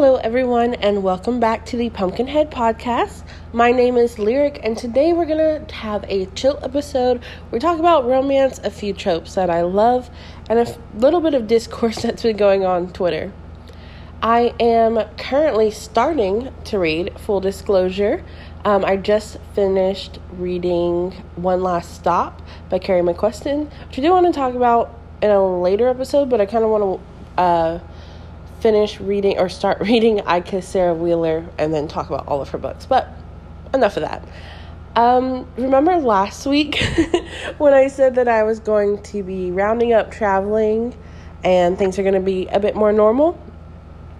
Hello, everyone, and welcome back to the Pumpkinhead Podcast. My name is Lyric, and today we're gonna have a chill episode. We talk about romance, a few tropes that I love, and a little bit of discourse that's been going on Twitter. I am currently starting to read, full disclosure. Um, I just finished reading One Last Stop by Casey McQuiston, which I do want to talk about in a later episode, but I kind of want to uh, finish reading or start reading I Kissed Shara Wheeler and then talk about all of her books. But enough of that. Um, remember last week when I said that I was going to be rounding up traveling and things are going to be a bit more normal?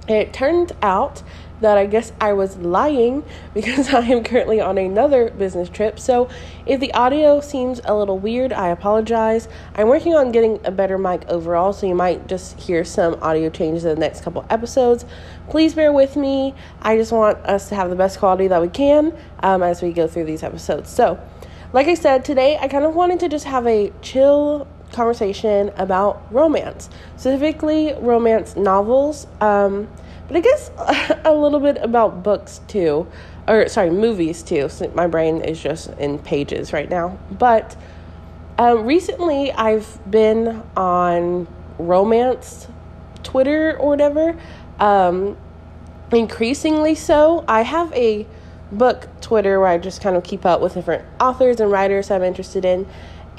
It turned out that I guess I was lying because I am currently on another business trip. So if the audio seems a little weird, I apologize. I'm working on getting a better mic overall, so you might just hear some audio changes in the next couple episodes. Please bear with me. I just want us to have the best quality that we can um, as we go through these episodes. So, like I said, today I kind of wanted to just have a chill conversation about romance, specifically romance novels. Um, but I guess a little bit about books too, or sorry, movies too. My brain is just in pages right now. But um, recently, I've been on romance Twitter or whatever. Um, increasingly so. I have a book Twitter where I just kind of keep up with different authors and writers I'm interested in.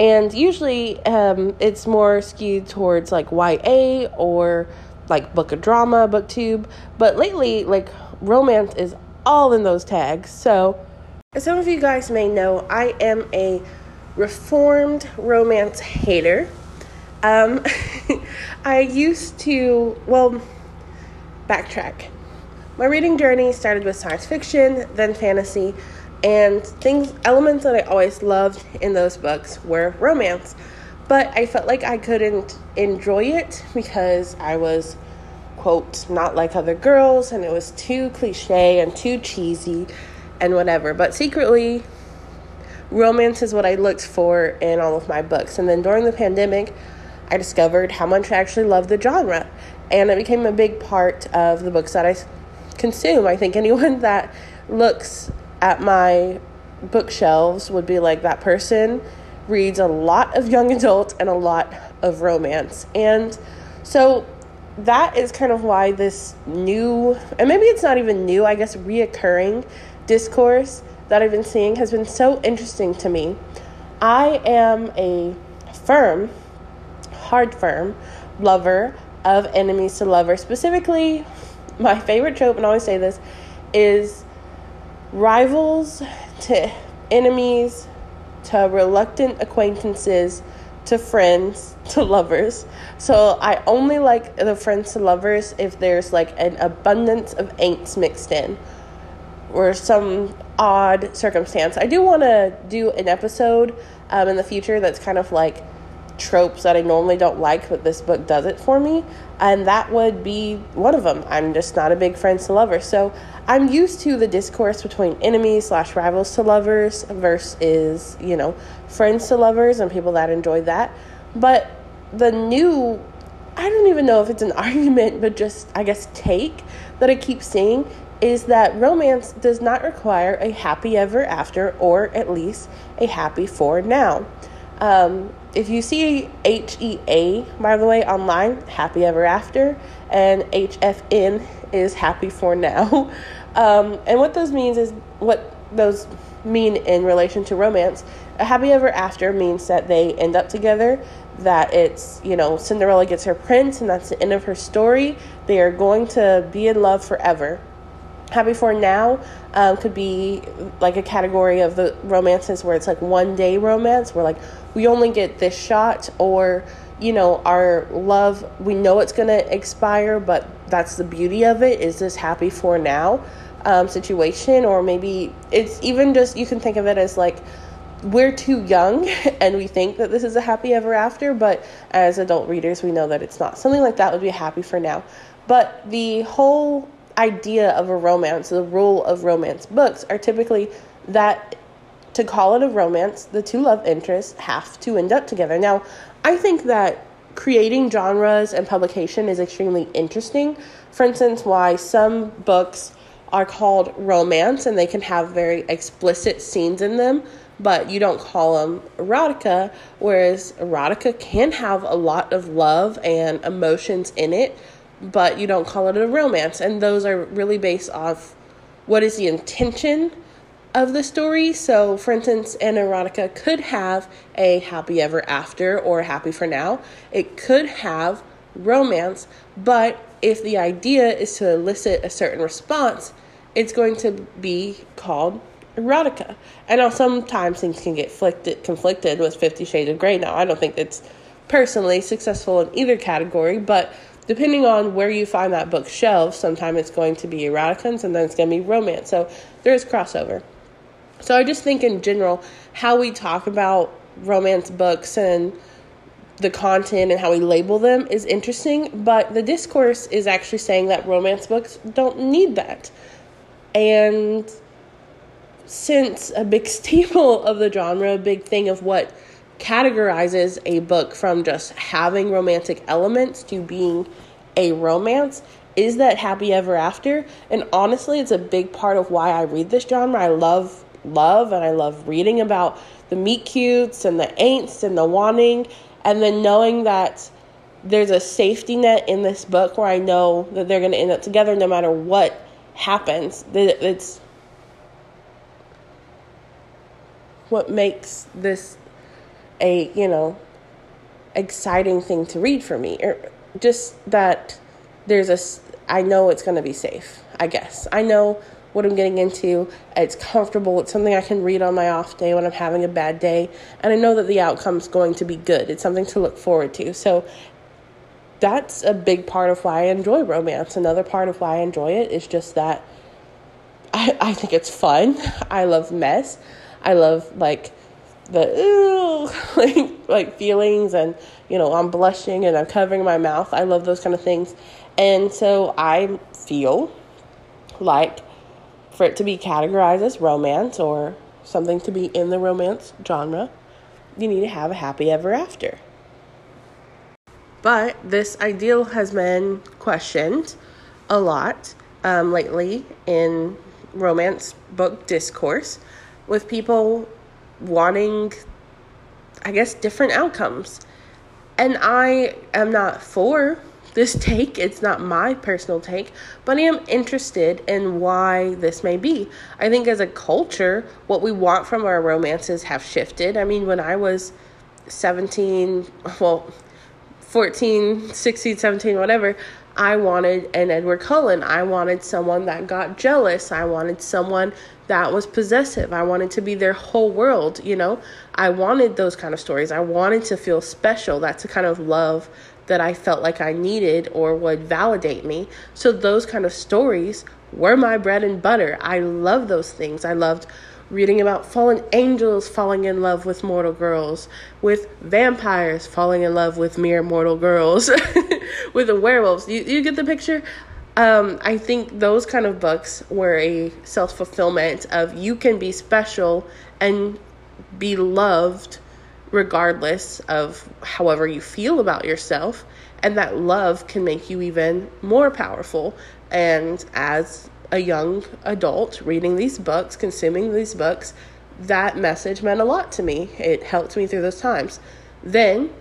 And usually um, it's more skewed towards like YA or like book of drama, booktube. But lately, like romance is all in those tags. So, as some of you guys may know, I am a reformed romance hater. Um, I used to, well, backtrack. My reading journey started with science fiction, then fantasy, and things, elements that I always loved in those books were romance but I felt like I couldn't enjoy it because I was, quote, not like other girls and it was too cliche and too cheesy and whatever. But secretly, romance is what I looked for in all of my books. And then during the pandemic, I discovered how much I actually love the genre. And it became a big part of the books that I consume. I think anyone that looks at my bookshelves would be like, that person reads a lot of young adult and a lot of romance. And so that is kind of why this new, and maybe it's not even new, I guess, reoccurring discourse that I've been seeing has been so interesting to me. I am a firm, hard firm lover of enemies to lovers. Specifically, my favorite trope, and I always say this, is rivals to enemies to reluctant acquaintances to friends to lovers. So I only like the friends to lovers if there's like an abundance of angst mixed in or some odd circumstance. I do want to do an episode um, in the future that's kind of like tropes that I normally don't like, but this book does it for me. And that would be one of them. I'm just not a big friends to lovers. So I'm used to the discourse between enemies slash rivals to lovers versus, you know, friends to lovers and people that enjoy that. But the new, I don't even know if it's an argument, but just, I guess, take that I keep seeing is that romance does not require a happy ever after or at least a happy for now. Um, if you see HEA, by the way, online, happy ever after, and HFN is happy for now. Um, and what those means is what those mean in relation to romance. A happy ever after means that they end up together, that it's, you know, Cinderella gets her prince, and that's the end of her story. They are going to be in love forever. Happy for now um, could be like a category of the romances where it's like one day romance, where like we only get this shot, or you know, our love, we know it's going to expire, but that's the beauty of it is this happy for now um, situation, or maybe it's even just you can think of it as like we're too young and we think that this is a happy ever after, but as adult readers, we know that it's not. Something like that would be happy for now. But the whole idea of a romance, the rule of romance books are typically that to call it a romance, the two love interests have to end up together. Now, I think that creating genres and publication is extremely interesting. For instance, why some books are called romance and they can have very explicit scenes in them, but you don't call them erotica, whereas erotica can have a lot of love and emotions in it, but you don't call it a romance. And those are really based off what is the intention of the story. So, for instance, an erotica could have a happy ever after or happy for now. It could have romance, but if the idea is to elicit a certain response, it's going to be called erotica. I know sometimes things can get flicted, conflicted with Fifty Shades of Grey. Now, I don't think it's personally successful in either category, but depending on where you find that book shelved, sometimes it's going to be erotica and sometimes it's going to be romance. So there is crossover. So I just think in general, how we talk about romance books and the content and how we label them is interesting, but the discourse is actually saying that romance books don't need that. And since a big staple of the genre, a big thing of what categorizes a book from just having romantic elements to being a romance is that happy ever after. And honestly, it's a big part of why I read this genre. I love love and I love reading about the meet cutes and the angst and the wanting and then knowing that there's a safety net in this book where I know that they're going to end up together no matter what happens. It's what makes this a, you know, exciting thing to read for me. Or just that there's a I know it's going to be safe, I guess. I know what I'm getting into. It's comfortable. It's something I can read on my off day when I'm having a bad day. And I know that the outcome's going to be good. It's something to look forward to. So that's a big part of why I enjoy romance. Another part of why I enjoy it is just that I, I think it's fun. I love mess. I love like the ooh, like like feelings and you know I'm blushing and I'm covering my mouth. I love those kind of things. And so I feel like for it to be categorized as romance or something to be in the romance genre, you need to have a happy ever after. But this ideal has been questioned a lot um, lately in romance book discourse with people wanting, I guess, different outcomes. And I am not for this take. It's not my personal take, but I am interested in why this may be. I think as a culture, what we want from our romances have shifted. I mean, when I was 17, well, 14, 16, 17, whatever, I wanted an Edward Cullen. I wanted someone that got jealous. I wanted someone that was possessive. I wanted to be their whole world, you know? I wanted those kind of stories. I wanted to feel special. That's the kind of love that I felt like I needed or would validate me. So those kind of stories were my bread and butter. I love those things. I loved reading about fallen angels falling in love with mortal girls, with vampires falling in love with mere mortal girls, with the werewolves. You, you get the picture? Um, I think those kind of books were a self fulfillment of you can be special and be loved regardless of however you feel about yourself. And that love can make you even more powerful. And as a young adult reading these books, consuming these books, that message meant a lot to me. It helped me through those times. Then,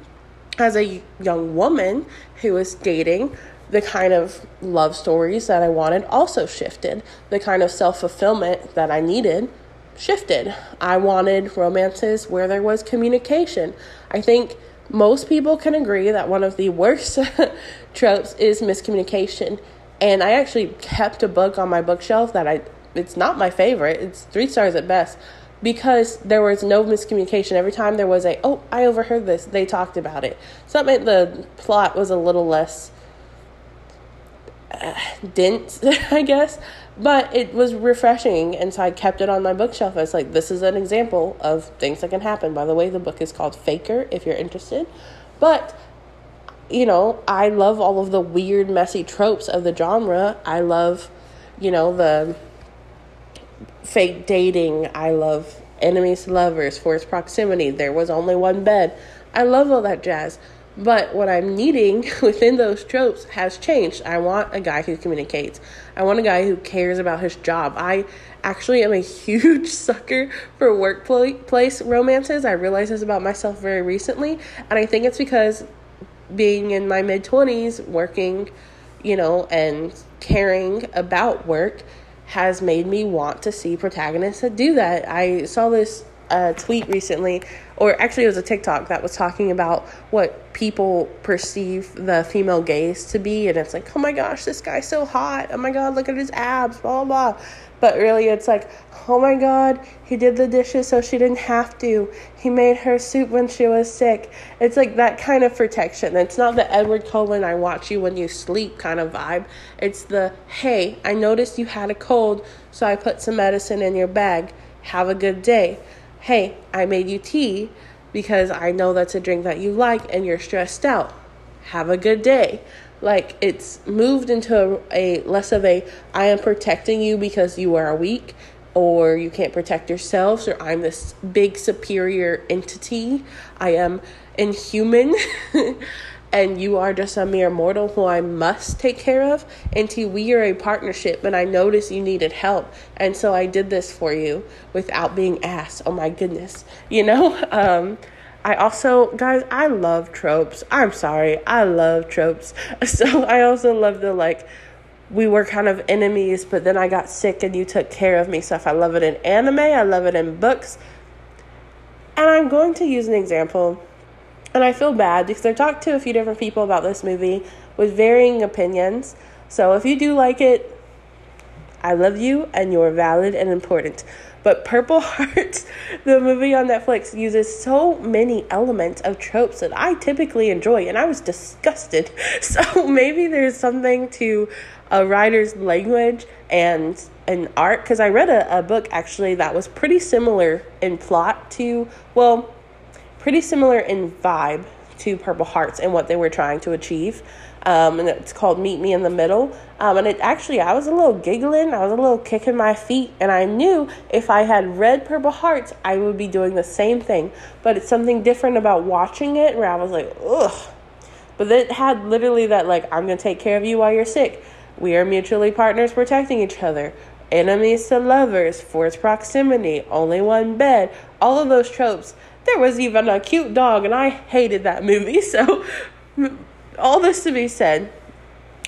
as a young woman who was dating, the kind of love stories that I wanted also shifted. The kind of self fulfillment that I needed shifted. I wanted romances where there was communication. I think most people can agree that one of the worst tropes is miscommunication. And I actually kept a book on my bookshelf that I it's not my favorite. It's 3 stars at best because there was no miscommunication. Every time there was a, oh, I overheard this, they talked about it. So that meant the plot was a little less uh, dense, I guess but it was refreshing and so i kept it on my bookshelf. I was like this is an example of things that can happen. By the way the book is called faker if you're interested. But you know i love all of the weird messy tropes of the genre. I love you know the fake dating. I love enemies to lovers forced proximity. There was only one bed. I love all that jazz But what I'm needing within those tropes has changed. I want a guy who communicates. I want a guy who cares about his job. I actually am a huge sucker for workplace romances. I realized this about myself very recently, and I think it's because being in my mid 20s, working, you know, and caring about work has made me want to see protagonists that do that. I saw this uh, tweet recently, or actually, it was a TikTok that was talking about what people perceive the female gaze to be. And it's like, oh my gosh, this guy's so hot. Oh my God, look at his abs, blah, blah, blah. But really, it's like, oh my God, he did the dishes so she didn't have to. He made her soup when she was sick. It's like that kind of protection. It's not the Edward Cullen, I watch you when you sleep kind of vibe. It's the, hey, I noticed you had a cold, so I put some medicine in your bag. Have a good day. Hey, I made you tea because I know that's a drink that you like and you're stressed out. Have a good day like it's moved into a, a, less of a I am protecting you because you are weak or you can't protect yourselves or I'm this big superior entity. I am inhuman and you are just a mere mortal who I must take care of. And to we are a partnership and I noticed you needed help and so I did this for you without being asked. Oh my goodness. You know? Um I also, guys, I love tropes. I'm sorry, I love tropes. So I also love the like, we were kind of enemies, but then I got sick and you took care of me stuff. I love it in anime, I love it in books. And I'm going to use an example, and I feel bad because I've talked to a few different people about this movie with varying opinions. So if you do like it, I love you and you're valid and important. But Purple Hearts, the movie on Netflix, uses so many elements of tropes that I typically enjoy, and I was disgusted. So maybe there's something to a writer's language and an art, because I read a, a book actually that was pretty similar in plot to, well, pretty similar in vibe to Purple Hearts and what they were trying to achieve um, and it's called Meet Me in the Middle. Um, and it actually, I was a little giggling, I was a little kicking my feet, and I knew if I had read Purple Hearts, I would be doing the same thing. But it's something different about watching it where I was like, ugh. But it had literally that, like, I'm going to take care of you while you're sick. We are mutually partners protecting each other. Enemies to lovers, forced proximity, only one bed, all of those tropes. There was even a cute dog, and I hated that movie. So all this to be said,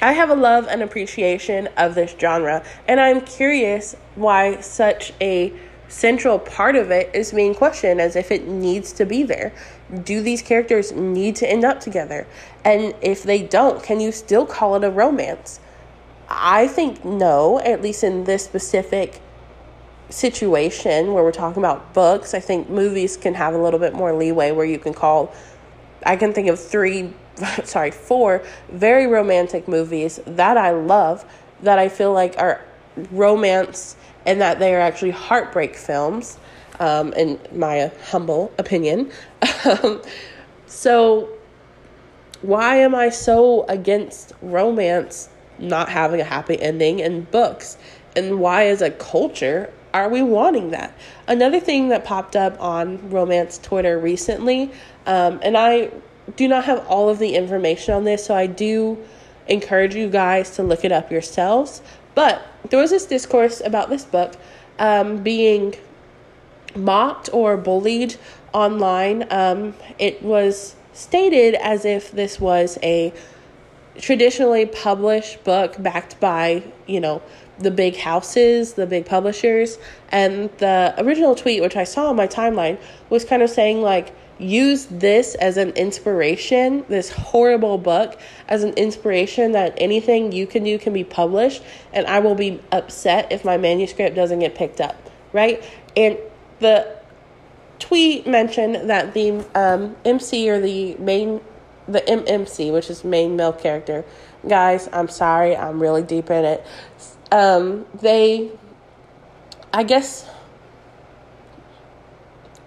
I have a love and appreciation of this genre, and I'm curious why such a central part of it is being questioned as if it needs to be there. Do these characters need to end up together? And if they don't, can you still call it a romance? I think no, at least in this specific situation where we're talking about books. I think movies can have a little bit more leeway where you can call I can think of three sorry, four very romantic movies that I love that I feel like are romance and that they are actually heartbreak films, um, in my humble opinion. so, why am I so against romance not having a happy ending in books? And why, as a culture, are we wanting that? Another thing that popped up on romance Twitter recently, um, and I do not have all of the information on this, so I do encourage you guys to look it up yourselves. But there was this discourse about this book um, being mocked or bullied online. Um, it was stated as if this was a traditionally published book backed by, you know, the big houses, the big publishers. And the original tweet, which I saw on my timeline, was kind of saying, like, use this as an inspiration, this horrible book, as an inspiration that anything you can do can be published, and I will be upset if my manuscript doesn't get picked up, right? And the tweet mentioned that the um, MC or the main, the MMC, which is main male character, guys, I'm sorry, I'm really deep in it. Um, they, I guess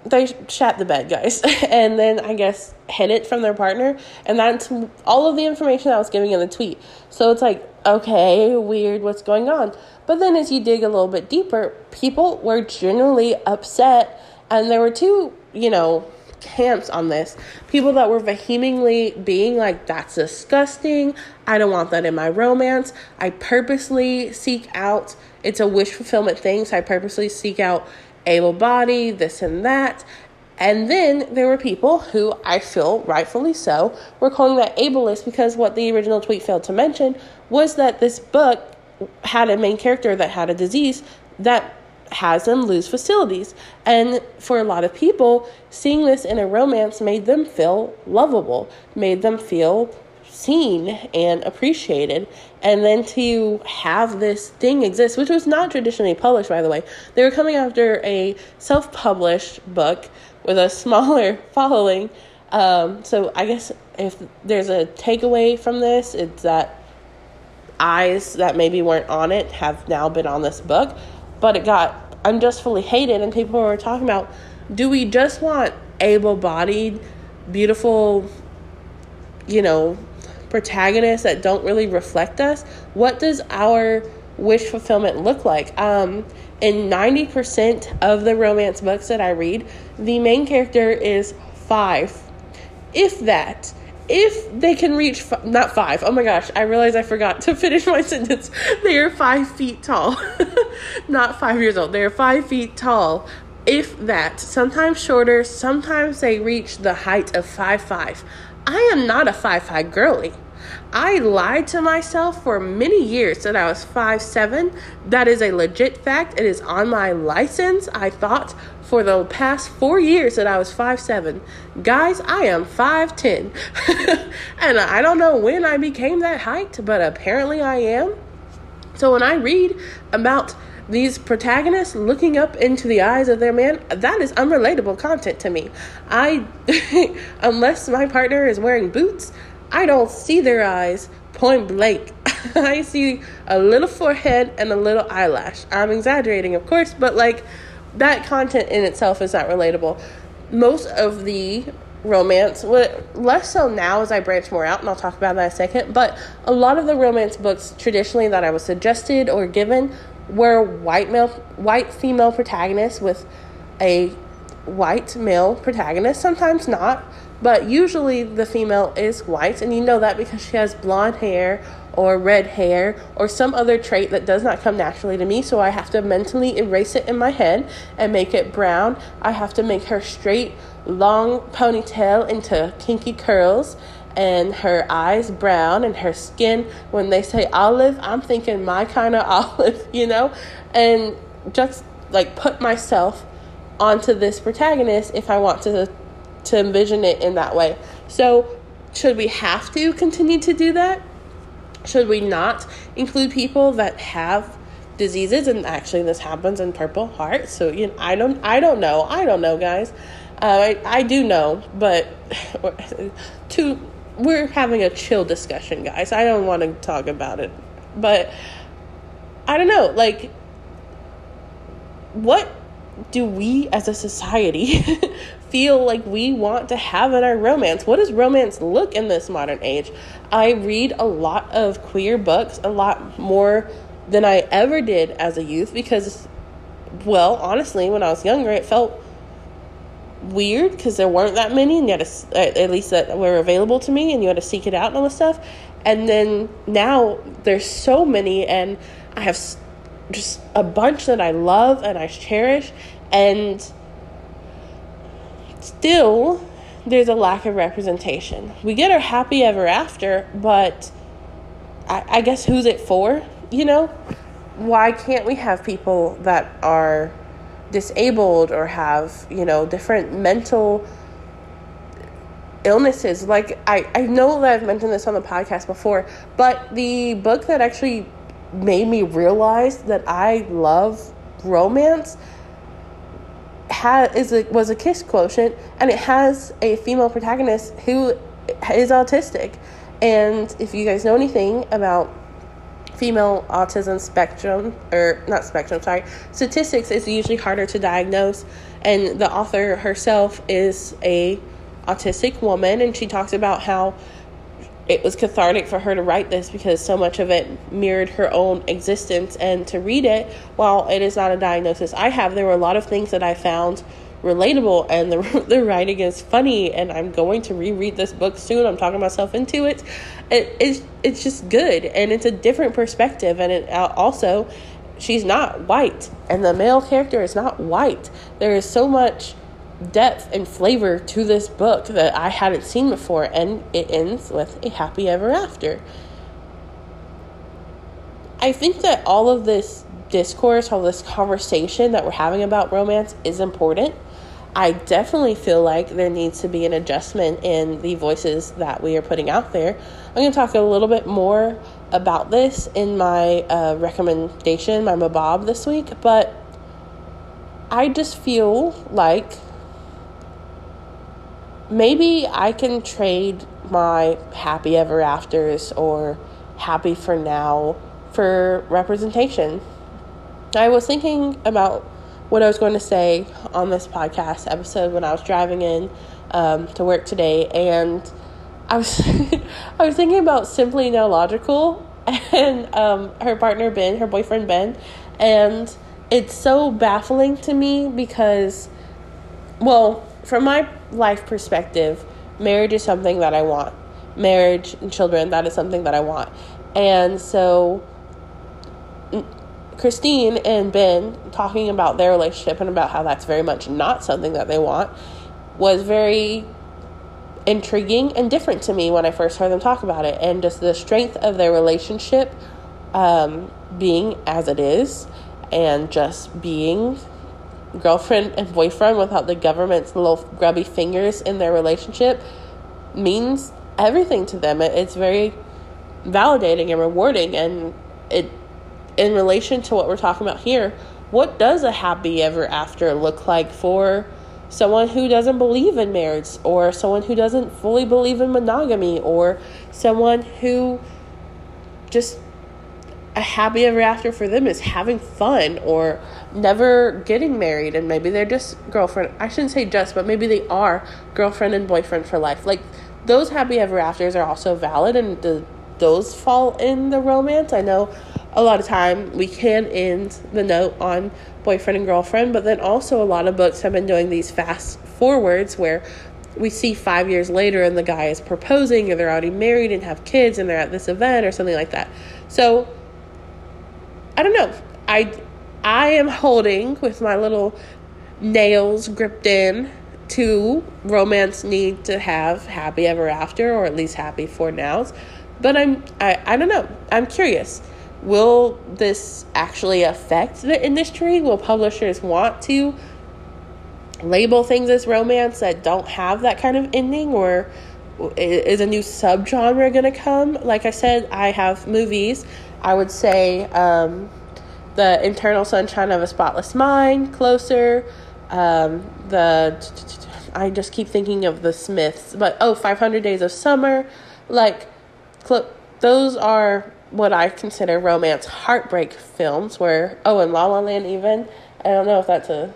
they shat the bed, guys, and then I guess hid it from their partner, and that's all of the information I was giving in the tweet. So it's like, okay, weird, what's going on? But then as you dig a little bit deeper, people were genuinely upset, and there were two, you know, camps on this. People that were vehemently being like, that's disgusting. I don't want that in my romance. I purposely seek out, it's a wish fulfillment thing. So I purposely seek out able body, this and that. And then there were people who I feel rightfully so were calling that ableist because what the original tweet failed to mention was that this book had a main character that had a disease that has them lose facilities. And for a lot of people, seeing this in a romance made them feel lovable, made them feel seen and appreciated. And then to have this thing exist, which was not traditionally published, by the way, they were coming after a self published book with a smaller following. Um, so I guess if there's a takeaway from this, it's that eyes that maybe weren't on it have now been on this book, but it got unjustly hated, and people were talking about do we just want able bodied, beautiful, you know, protagonists that don't really reflect us? What does our wish fulfillment look like? Um, in 90% of the romance books that I read, the main character is five, if that if they can reach f- not five oh my gosh i realize i forgot to finish my sentence. They are five feet tall. Not five years old. They're five feet tall. If that sometimes shorter sometimes they reach the height of five five. I am not a five five girly I lied to myself for many years that I was five seven. That is a legit fact. It is on my license. I thought for the past four years that I was five seven. Guys, I am 5'10. and I don't know when I became that height, but apparently I am. So when I read about these protagonists looking up into the eyes of their man, that is unrelatable content to me. I, unless my partner is wearing boots, I don't see their eyes point blank. I see a little forehead and a little eyelash. I'm exaggerating, of course, but like that content in itself is not relatable. Most of the romance, what less so now as I branch more out, and I'll talk about that in a second, but a lot of the romance books traditionally that I was suggested or given were white male, white female protagonists with a white male protagonist, sometimes not, but usually the female is white, and you know that because she has blonde hair or red hair or some other trait that does not come naturally to me. So I have to mentally erase it in my head and make it brown. I have to make her straight, long ponytail into kinky curls and her eyes brown and her skin when they say olive i'm thinking my kind of olive you know and just like put myself onto this protagonist if i want to to envision it in that way so should we have to continue to do that should we not include people that have diseases? And actually, this happens in Purple Heart. So you know, I don't, I don't know, I don't know, guys. Uh, I, I do know, but to we're having a chill discussion, guys. I don't want to talk about it, but I don't know, like what do we as a society feel like we want to have in our romance? What does romance look in this modern age? I read a lot of queer books, a lot more than I ever did as a youth because, well, honestly, when I was younger, it felt weird because there weren't that many, and you had to, at least that were available to me, and you had to seek it out and all this stuff. And then now there's so many, and I have just a bunch that I love and I cherish, and still there's a lack of representation. We get our happy ever after, but I, I guess who's it for? You know? Why can't we have people that are disabled or have, you know, different mental illnesses? Like, I, I know that I've mentioned this on the podcast before, but the book that actually made me realize that I love romance has is a, was a kiss quotient and it has a female protagonist who is autistic. And if you guys know anything about female autism spectrum or not spectrum sorry statistics is usually harder to diagnose. And the author herself is a autistic woman and she talks about how it was cathartic for her to write this because so much of it mirrored her own existence and to read it while it is not a diagnosis i have there were a lot of things that i found relatable and the the writing is funny and I'm going to reread this book soon. I'm talking myself into it. it it's it's just good and it's a different perspective and it uh, also she's not white and the male character is not white. There is so much depth and flavor to this book that I hadn't seen before and it ends with a happy ever after. I think that all of this discourse, all this conversation that we're having about romance is important. I definitely feel like there needs to be an adjustment in the voices that we are putting out there. I'm going to talk a little bit more about this in my uh, recommendation, my Mabob this week, but I just feel like maybe I can trade my happy ever afters or happy for now for representation. I was thinking about what I was going to say on this podcast episode when I was driving in um, to work today, and I was I was thinking about Simply Nailogical and um, her partner Ben, her boyfriend Ben, and it's so baffling to me because, well, from my life perspective, marriage is something that I want. Marriage and children, that is something that I want, and so Cristine and Ben talking about their relationship and about how that's very much not something that they want was very intriguing and different to me when I first heard them talk about it. And just the strength of their relationship um, being as it is and just being girlfriend and boyfriend without the government's little grubby fingers in their relationship means everything to them. It's very validating and rewarding and it in relation to what we're talking about here, what does a happy ever after look like for someone who doesn't believe in marriage or someone who doesn't fully believe in monogamy or someone who just a happy ever after for them is having fun or never getting married and maybe they're just girlfriend I shouldn't say just but maybe they are girlfriend and boyfriend for life like those happy ever afters are also valid and the, those fall in the romance I know a lot of time we can end the note on boyfriend and girlfriend, but then also a lot of books have been doing these fast forwards where we see five years later and the guy is proposing or they're already married and have kids and they're at this event or something like that. So I don't know. I I am holding with my little nails gripped in to romance need to have happy ever after or at least happy for nows. But I'm I, I don't know. I'm curious will this actually affect the industry? Will publishers want to label things as romance that don't have that kind of ending or is a new subgenre going to come? Like I said, I have movies. I would say um, The Eternal Sunshine of a Spotless Mind, Closer, um, the I just keep thinking of the Smiths, but oh, 500 Days of Summer, like cl- those are what I consider romance heartbreak films. Where oh, and La La Land even. I don't know if that's a,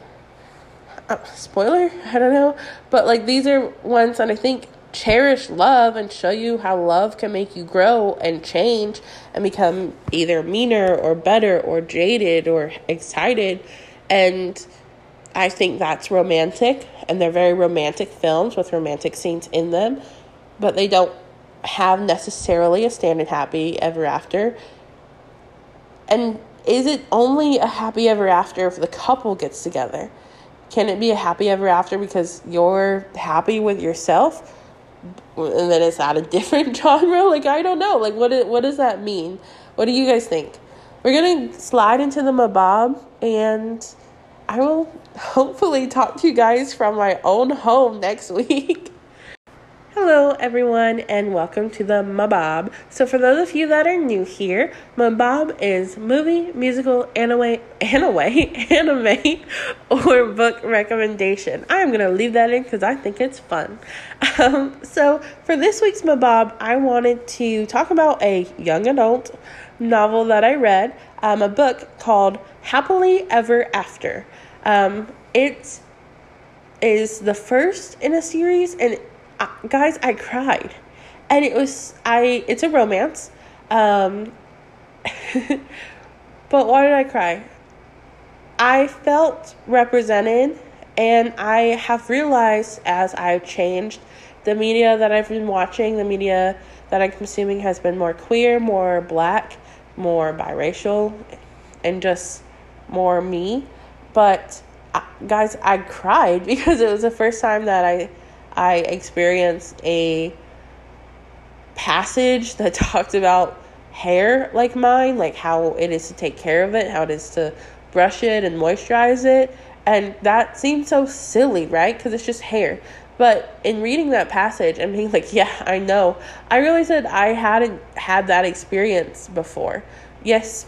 a spoiler. I don't know, but like these are ones that I think cherish love and show you how love can make you grow and change and become either meaner or better or jaded or excited and I think that's romantic and they're very romantic films with romantic scenes in them but they don't have necessarily a standard happy ever after? And is it only a happy ever after if the couple gets together? Can it be a happy ever after because you're happy with yourself? And then it's at a different genre? Like, I don't know. Like, what, what does that mean? What do you guys think? We're to slide into the Mabob, and I will hopefully talk to you guys from my own home next week. Hello, everyone, and welcome to the Mabob. So, for those of you that are new here, Mabob is movie, musical, anime, anime, anime, or book recommendation. I am to leave that in because I think it's fun. Um, so, for this week's Mabob, I wanted to talk about a young adult novel that I read, um, a book called Happily Ever After. Um, it is the first in a series, and guys, I cried, and it was I. It's a romance, um, but why did I cry? I felt represented And I have realized as I've changed the media that I've been watching, the media that I'm consuming has been more queer, more black, more biracial, and just more me. But guys, I cried because it was the first time that I I experienced a passage that talked about hair like mine, like how it is to take care of it, how it is to brush it and moisturize it. And that seems so silly, right? Because it's just hair. But in reading that passage and being like, yeah, I know, I realized that I hadn't had that experience before. Yes,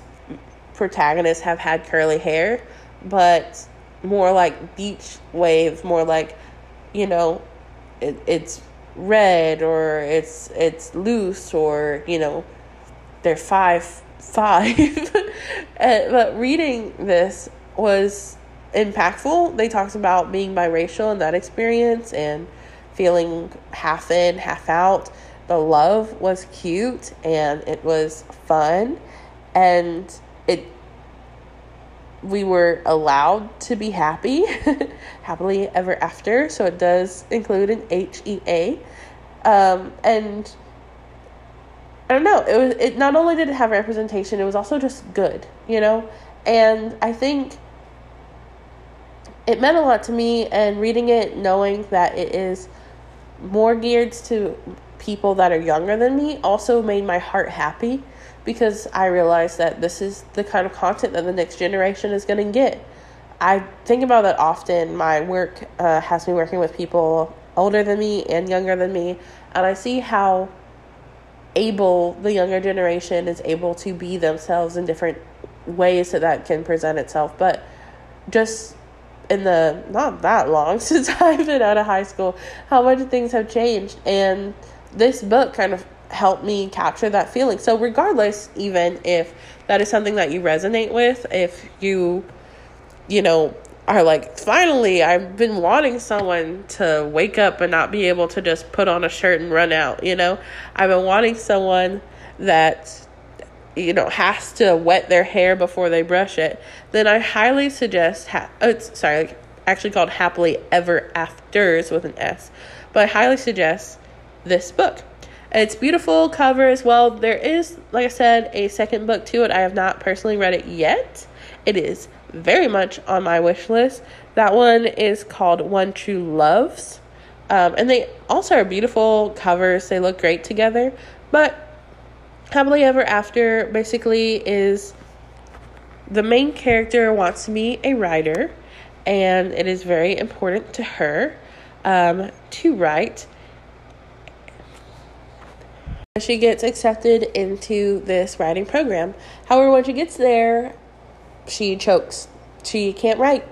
protagonists have had curly hair, but more like beach waves, more like, you know, it, it's red or it's it's loose or you know they're five five. but reading this was impactful. They talked about being biracial and that experience and feeling half in, half out. The love was cute and it was fun and it we were allowed to be happy, happily ever after. So it does include an H E A, um, and I don't know. It was it not only did it have representation, it was also just good, you know. And I think it meant a lot to me. And reading it, knowing that it is more geared to people that are younger than me, also made my heart happy because I realize that this is the kind of content that the next generation is going to get. I think about that often. My work uh, has me working with people older than me and younger than me, and I see how able the younger generation is able to be themselves in different ways that that can present itself. But just in the not that long since I've been out of high school, how much things have changed, and this book kind of help me capture that feeling. So, regardless, even if that is something that you resonate with, if you, you know, are like, finally, I've been wanting someone to wake up and not be able to just put on a shirt and run out, you know, I've been wanting someone that, you know, has to wet their hair before they brush it, then I highly suggest, ha- oh, it's sorry, actually called Happily Ever Afters with an S, but I highly suggest this book. It's beautiful cover as well. There is, like I said, a second book to it. I have not personally read it yet. It is very much on my wish list. That one is called One True Loves. Um, and they also are beautiful covers. They look great together. But Happily Ever After basically is the main character wants to be a writer, and it is very important to her um, to write she gets accepted into this writing program. However, when she gets there, she chokes. She can't write,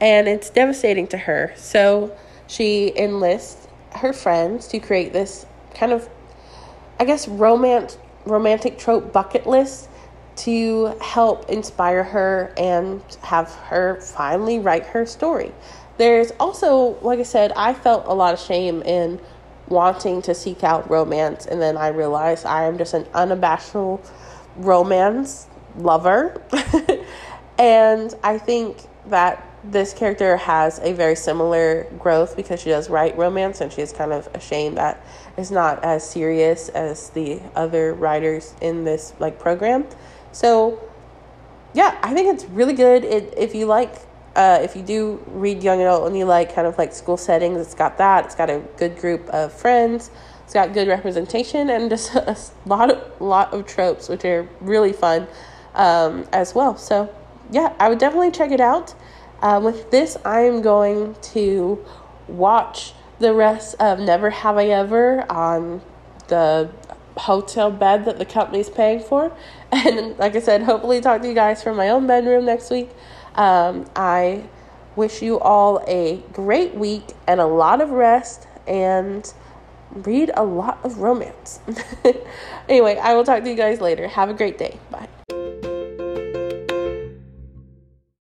and it's devastating to her. So she enlists her friends to create this kind of, I guess, romance, romantic trope bucket list to help inspire her and have her finally write her story. There's also, like I said, I felt a lot of shame in wanting to seek out romance, and then I realized I am just an unabashed romance lover. and I think that this character has a very similar growth because she does write romance and she's kind of ashamed that it's not as serious as the other writers in this like program. So yeah, I think it's really good. It, if you like uh, if you do read young adult and you like kind of like school settings, it's got that. It's got a good group of friends. It's got good representation and just a lot of lot of tropes, which are really fun um, as well. So yeah, I would definitely check it out. Um, with this, I am going to watch the rest of Never Have I Ever on the hotel bed that the company's paying for. And like I said, hopefully talk to you guys from my own bedroom next week. Um, I wish you all a great week and a lot of rest and read a lot of romance. anyway, I will talk to you guys later. Have a great day. Bye.